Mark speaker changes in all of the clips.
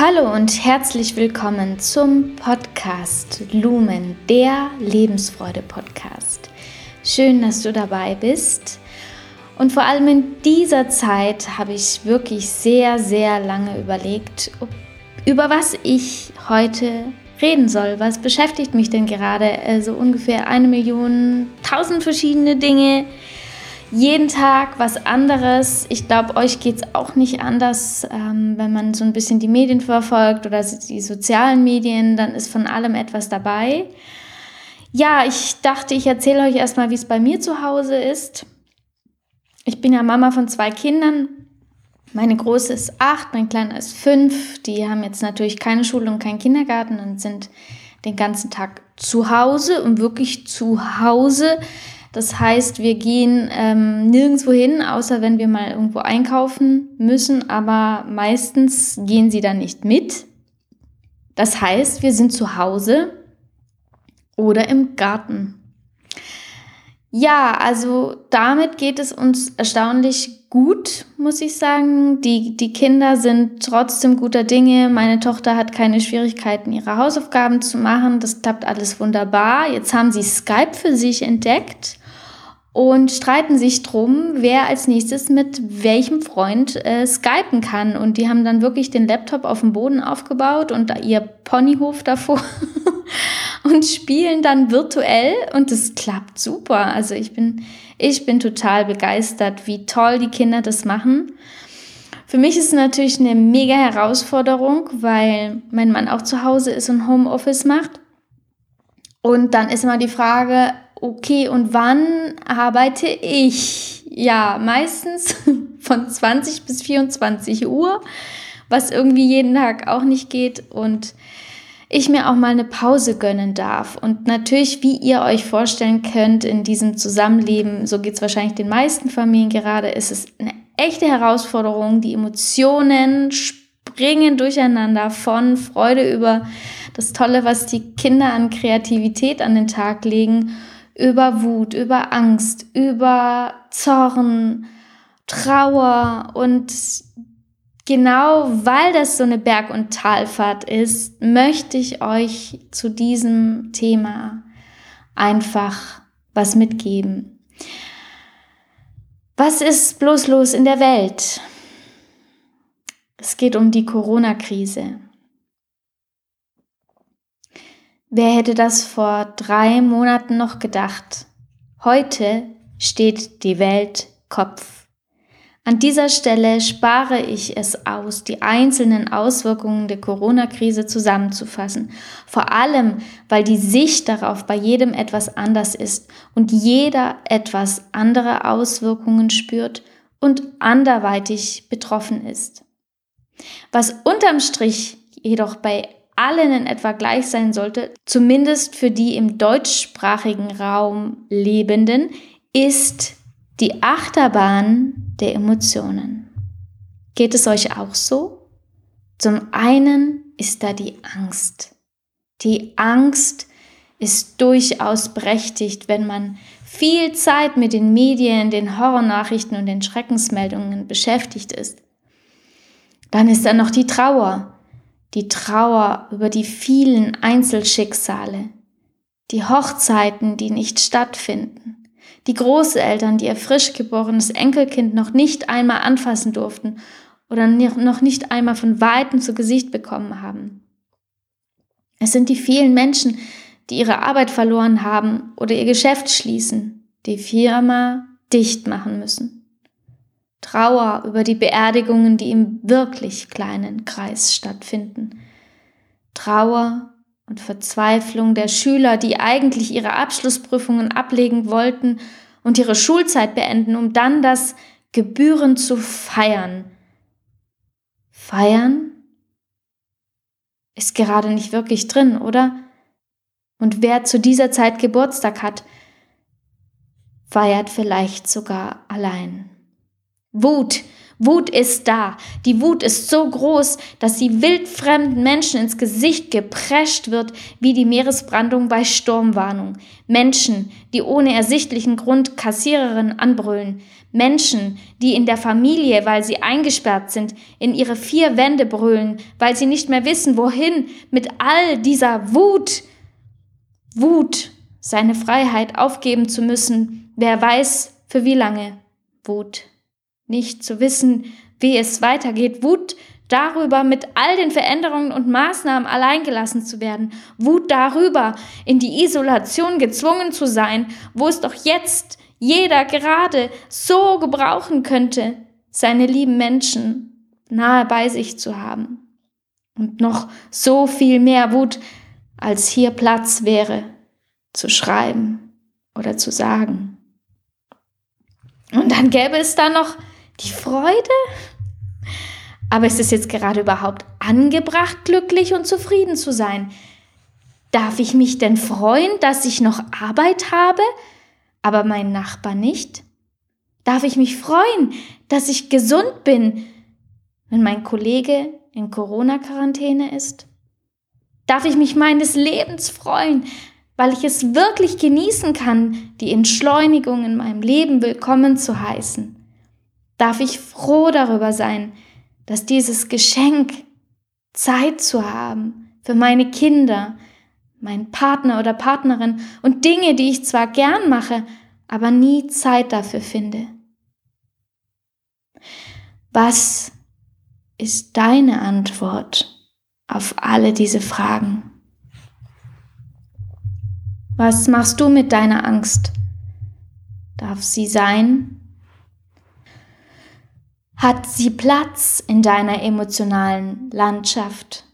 Speaker 1: Hallo und herzlich willkommen zum Podcast Lumen, der Lebensfreude-Podcast. Schön, dass du dabei bist. Und vor allem in dieser Zeit habe ich wirklich sehr, sehr lange überlegt, über was ich heute reden soll. Was beschäftigt mich denn gerade? Also ungefähr eine Million, tausend verschiedene Dinge jeden Tag was anderes. Ich glaube, euch geht es auch nicht anders, ähm, wenn man so ein bisschen die Medien verfolgt oder die sozialen Medien, dann ist von allem etwas dabei. Ja, ich dachte, ich erzähle euch erstmal, wie es bei mir zu Hause ist. Ich bin ja Mama von zwei Kindern. Meine große ist acht, mein kleiner ist fünf. Die haben jetzt natürlich keine Schule und keinen Kindergarten und sind den ganzen Tag zu Hause und wirklich zu Hause das heißt, wir gehen ähm, nirgendwo hin, außer wenn wir mal irgendwo einkaufen müssen, aber meistens gehen sie dann nicht mit. Das heißt, wir sind zu Hause oder im Garten. Ja, also damit geht es uns erstaunlich gut, muss ich sagen. Die, die Kinder sind trotzdem guter Dinge. Meine Tochter hat keine Schwierigkeiten, ihre Hausaufgaben zu machen. Das klappt alles wunderbar. Jetzt haben sie Skype für sich entdeckt und streiten sich drum, wer als nächstes mit welchem Freund äh, skypen kann. Und die haben dann wirklich den Laptop auf dem Boden aufgebaut und ihr Ponyhof davor und spielen dann virtuell und es klappt super. Also ich bin, ich bin total begeistert, wie toll die Kinder das machen. Für mich ist es natürlich eine mega Herausforderung, weil mein Mann auch zu Hause ist und Homeoffice macht. Und dann ist immer die Frage, okay, und wann arbeite ich? Ja, meistens von 20 bis 24 Uhr, was irgendwie jeden Tag auch nicht geht und ich mir auch mal eine Pause gönnen darf. Und natürlich, wie ihr euch vorstellen könnt, in diesem Zusammenleben, so geht es wahrscheinlich den meisten Familien gerade, ist es eine echte Herausforderung. Die Emotionen springen durcheinander von Freude über das Tolle, was die Kinder an Kreativität an den Tag legen über Wut, über Angst, über Zorn, Trauer und genau weil das so eine Berg- und Talfahrt ist, möchte ich euch zu diesem Thema einfach was mitgeben. Was ist bloß los in der Welt? Es geht um die Corona-Krise. Wer hätte das vor drei Monaten noch gedacht? Heute steht die Welt Kopf. An dieser Stelle spare ich es aus, die einzelnen Auswirkungen der Corona-Krise zusammenzufassen. Vor allem, weil die Sicht darauf bei jedem etwas anders ist und jeder etwas andere Auswirkungen spürt und anderweitig betroffen ist. Was unterm Strich jedoch bei allen in etwa gleich sein sollte, zumindest für die im deutschsprachigen Raum Lebenden, ist die Achterbahn der Emotionen. Geht es euch auch so? Zum einen ist da die Angst. Die Angst ist durchaus berechtigt, wenn man viel Zeit mit den Medien, den Horrornachrichten und den Schreckensmeldungen beschäftigt ist. Dann ist da noch die Trauer, die Trauer über die vielen Einzelschicksale, die Hochzeiten, die nicht stattfinden, die Großeltern, die ihr frisch geborenes Enkelkind noch nicht einmal anfassen durften oder noch nicht einmal von weitem zu Gesicht bekommen haben. Es sind die vielen Menschen, die ihre Arbeit verloren haben oder ihr Geschäft schließen, die Firma dicht machen müssen. Trauer über die Beerdigungen, die im wirklich kleinen Kreis stattfinden. Trauer und Verzweiflung der Schüler, die eigentlich ihre Abschlussprüfungen ablegen wollten und ihre Schulzeit beenden, um dann das gebührend zu feiern. Feiern ist gerade nicht wirklich drin, oder? Und wer zu dieser Zeit Geburtstag hat, feiert vielleicht sogar allein. Wut. Wut ist da. Die Wut ist so groß, dass sie wildfremden Menschen ins Gesicht geprescht wird, wie die Meeresbrandung bei Sturmwarnung. Menschen, die ohne ersichtlichen Grund Kassiererin anbrüllen. Menschen, die in der Familie, weil sie eingesperrt sind, in ihre vier Wände brüllen, weil sie nicht mehr wissen, wohin mit all dieser Wut. Wut, seine Freiheit aufgeben zu müssen, wer weiß für wie lange. Wut, nicht zu wissen, wie es weitergeht. Wut darüber, mit all den Veränderungen und Maßnahmen alleingelassen zu werden. Wut darüber, in die Isolation gezwungen zu sein, wo es doch jetzt jeder gerade so gebrauchen könnte, seine lieben Menschen nahe bei sich zu haben. Und noch so viel mehr Wut, als hier Platz wäre, zu schreiben oder zu sagen. Und dann gäbe es da noch die Freude. Aber ist es jetzt gerade überhaupt angebracht, glücklich und zufrieden zu sein? Darf ich mich denn freuen, dass ich noch Arbeit habe, aber mein Nachbar nicht? Darf ich mich freuen, dass ich gesund bin, wenn mein Kollege in Corona-Quarantäne ist? Darf ich mich meines Lebens freuen, weil ich es wirklich genießen kann, die Entschleunigung in meinem Leben willkommen zu heißen? Darf ich froh darüber sein, dass dieses Geschenk, Zeit zu haben für meine Kinder, mein Partner oder Partnerin und Dinge, die ich zwar gern mache, aber nie Zeit dafür finde. Was ist deine Antwort auf alle diese Fragen? Was machst du mit deiner Angst? Darf sie sein? Hat sie Platz in deiner emotionalen Landschaft?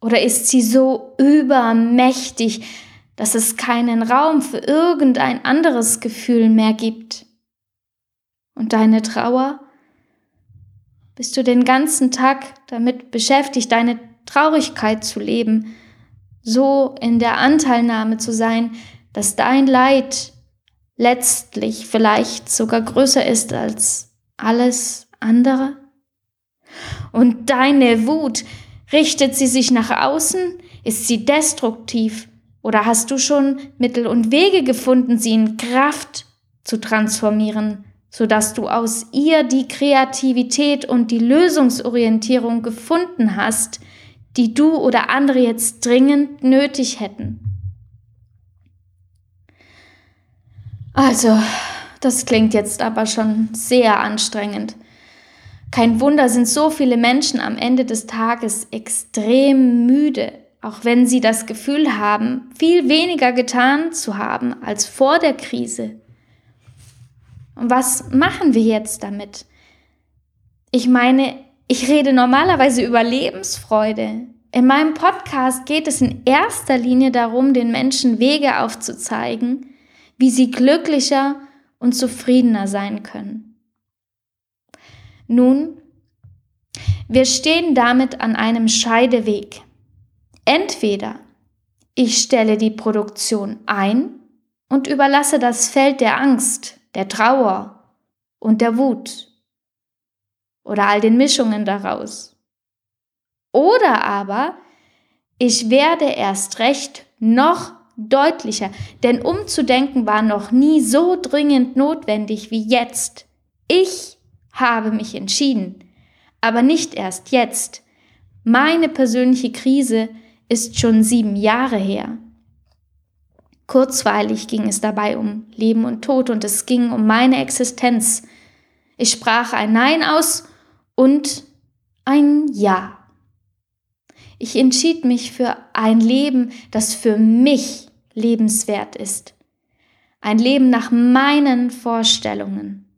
Speaker 1: Oder ist sie so übermächtig, dass es keinen Raum für irgendein anderes Gefühl mehr gibt? Und deine Trauer? Bist du den ganzen Tag damit beschäftigt, deine Traurigkeit zu leben, so in der Anteilnahme zu sein, dass dein Leid letztlich vielleicht sogar größer ist als alles andere? Und deine Wut, Richtet sie sich nach außen? Ist sie destruktiv? Oder hast du schon Mittel und Wege gefunden, sie in Kraft zu transformieren, sodass du aus ihr die Kreativität und die Lösungsorientierung gefunden hast, die du oder andere jetzt dringend nötig hätten? Also, das klingt jetzt aber schon sehr anstrengend. Kein Wunder sind so viele Menschen am Ende des Tages extrem müde, auch wenn sie das Gefühl haben, viel weniger getan zu haben als vor der Krise. Und was machen wir jetzt damit? Ich meine, ich rede normalerweise über Lebensfreude. In meinem Podcast geht es in erster Linie darum, den Menschen Wege aufzuzeigen, wie sie glücklicher und zufriedener sein können. Nun, wir stehen damit an einem Scheideweg. Entweder ich stelle die Produktion ein und überlasse das Feld der Angst, der Trauer und der Wut oder all den Mischungen daraus. Oder aber ich werde erst recht noch deutlicher, denn umzudenken war noch nie so dringend notwendig wie jetzt. Ich habe mich entschieden, aber nicht erst jetzt. Meine persönliche Krise ist schon sieben Jahre her. Kurzweilig ging es dabei um Leben und Tod und es ging um meine Existenz. Ich sprach ein Nein aus und ein Ja. Ich entschied mich für ein Leben, das für mich lebenswert ist. Ein Leben nach meinen Vorstellungen.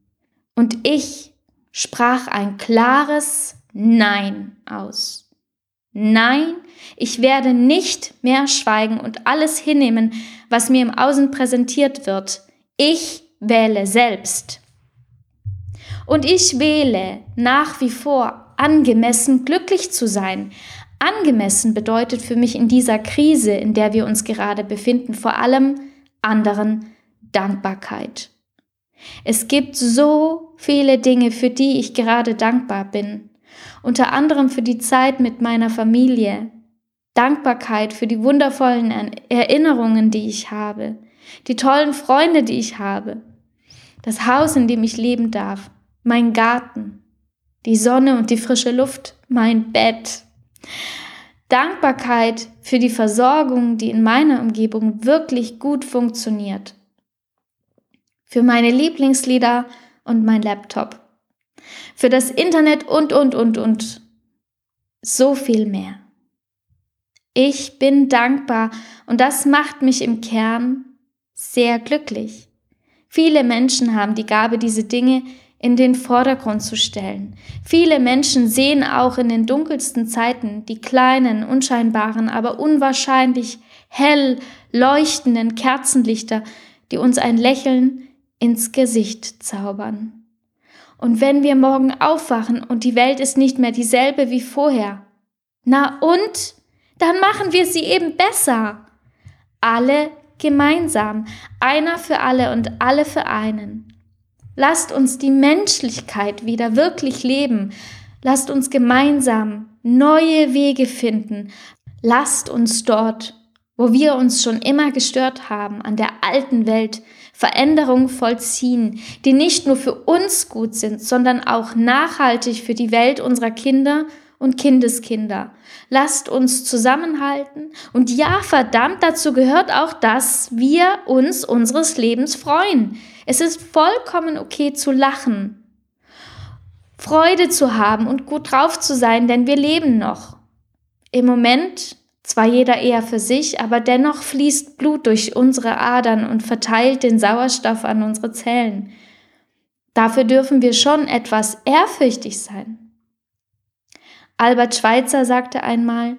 Speaker 1: Und ich sprach ein klares Nein aus. Nein, ich werde nicht mehr schweigen und alles hinnehmen, was mir im Außen präsentiert wird. Ich wähle selbst. Und ich wähle nach wie vor angemessen glücklich zu sein. Angemessen bedeutet für mich in dieser Krise, in der wir uns gerade befinden, vor allem anderen Dankbarkeit. Es gibt so viele Dinge, für die ich gerade dankbar bin. Unter anderem für die Zeit mit meiner Familie. Dankbarkeit für die wundervollen Erinnerungen, die ich habe. Die tollen Freunde, die ich habe. Das Haus, in dem ich leben darf. Mein Garten. Die Sonne und die frische Luft. Mein Bett. Dankbarkeit für die Versorgung, die in meiner Umgebung wirklich gut funktioniert. Für meine Lieblingslieder und mein Laptop. Für das Internet und, und, und, und. So viel mehr. Ich bin dankbar und das macht mich im Kern sehr glücklich. Viele Menschen haben die Gabe, diese Dinge in den Vordergrund zu stellen. Viele Menschen sehen auch in den dunkelsten Zeiten die kleinen, unscheinbaren, aber unwahrscheinlich hell leuchtenden Kerzenlichter, die uns ein Lächeln ins Gesicht zaubern. Und wenn wir morgen aufwachen und die Welt ist nicht mehr dieselbe wie vorher, na und? Dann machen wir sie eben besser. Alle gemeinsam, einer für alle und alle für einen. Lasst uns die Menschlichkeit wieder wirklich leben. Lasst uns gemeinsam neue Wege finden. Lasst uns dort, wo wir uns schon immer gestört haben, an der alten Welt Veränderungen vollziehen, die nicht nur für uns gut sind, sondern auch nachhaltig für die Welt unserer Kinder und Kindeskinder. Lasst uns zusammenhalten und ja, verdammt, dazu gehört auch, dass wir uns unseres Lebens freuen. Es ist vollkommen okay zu lachen, Freude zu haben und gut drauf zu sein, denn wir leben noch. Im Moment zwar jeder eher für sich, aber dennoch fließt Blut durch unsere Adern und verteilt den Sauerstoff an unsere Zellen. Dafür dürfen wir schon etwas ehrfürchtig sein. Albert Schweitzer sagte einmal,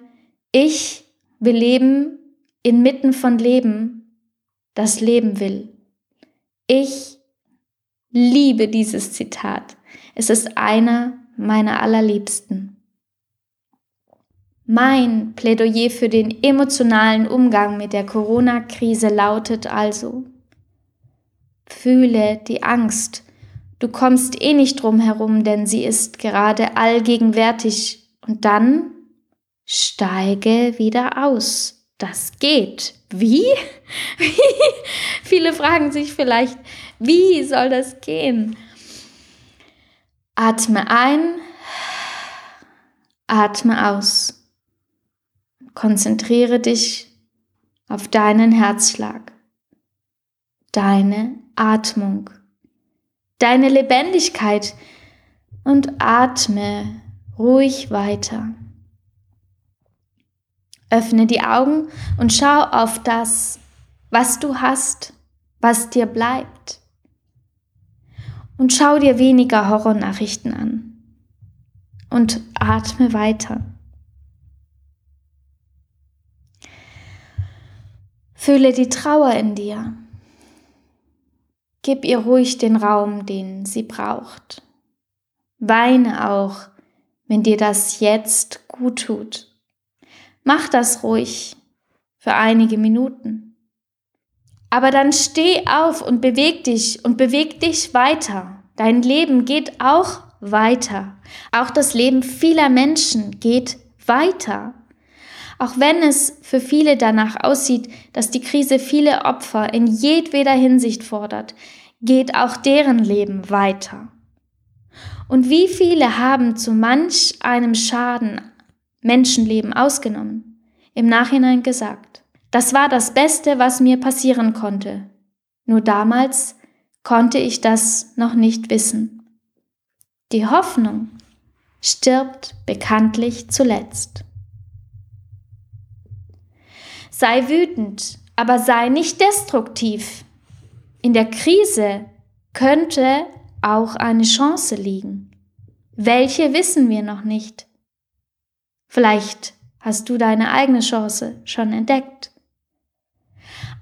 Speaker 1: ich will leben inmitten von Leben, das Leben will. Ich liebe dieses Zitat. Es ist einer meiner allerliebsten. Mein Plädoyer für den emotionalen Umgang mit der Corona-Krise lautet also, fühle die Angst. Du kommst eh nicht drum herum, denn sie ist gerade allgegenwärtig. Und dann steige wieder aus. Das geht. Wie? Viele fragen sich vielleicht, wie soll das gehen? Atme ein, atme aus. Konzentriere dich auf deinen Herzschlag, deine Atmung, deine Lebendigkeit und atme ruhig weiter. Öffne die Augen und schau auf das, was du hast, was dir bleibt. Und schau dir weniger Horrornachrichten an. Und atme weiter. Fühle die Trauer in dir. Gib ihr ruhig den Raum, den sie braucht. Weine auch, wenn dir das jetzt gut tut. Mach das ruhig für einige Minuten. Aber dann steh auf und beweg dich und beweg dich weiter. Dein Leben geht auch weiter. Auch das Leben vieler Menschen geht weiter. Auch wenn es für viele danach aussieht, dass die Krise viele Opfer in jedweder Hinsicht fordert, geht auch deren Leben weiter. Und wie viele haben zu manch einem Schaden Menschenleben ausgenommen, im Nachhinein gesagt, das war das Beste, was mir passieren konnte. Nur damals konnte ich das noch nicht wissen. Die Hoffnung stirbt bekanntlich zuletzt. Sei wütend, aber sei nicht destruktiv. In der Krise könnte auch eine Chance liegen. Welche wissen wir noch nicht. Vielleicht hast du deine eigene Chance schon entdeckt.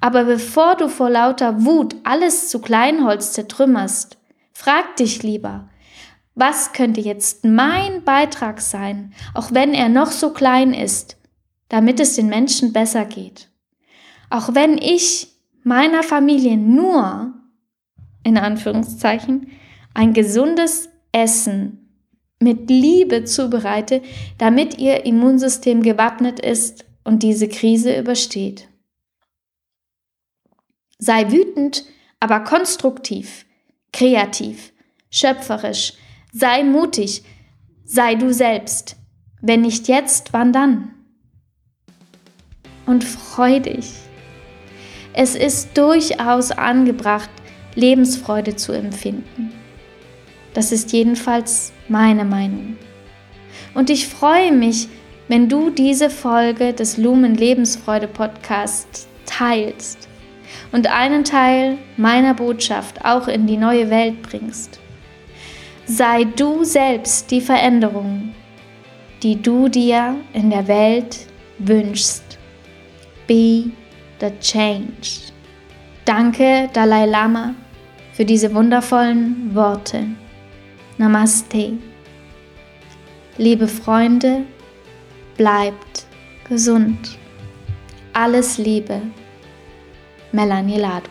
Speaker 1: Aber bevor du vor lauter Wut alles zu Kleinholz zertrümmerst, frag dich lieber, was könnte jetzt mein Beitrag sein, auch wenn er noch so klein ist, damit es den Menschen besser geht. Auch wenn ich meiner Familie nur in Anführungszeichen, ein gesundes Essen mit Liebe zubereite, damit ihr Immunsystem gewappnet ist und diese Krise übersteht. Sei wütend, aber konstruktiv, kreativ, schöpferisch, sei mutig, sei du selbst. Wenn nicht jetzt, wann dann? Und freu dich. Es ist durchaus angebracht, Lebensfreude zu empfinden. Das ist jedenfalls meine Meinung. Und ich freue mich, wenn du diese Folge des Lumen Lebensfreude Podcast teilst und einen Teil meiner Botschaft auch in die neue Welt bringst. Sei du selbst die Veränderung, die du dir in der Welt wünschst. Be the change. Danke, Dalai Lama, für diese wundervollen Worte. Namaste. Liebe Freunde, bleibt gesund. Alles Liebe. Melanie Lado.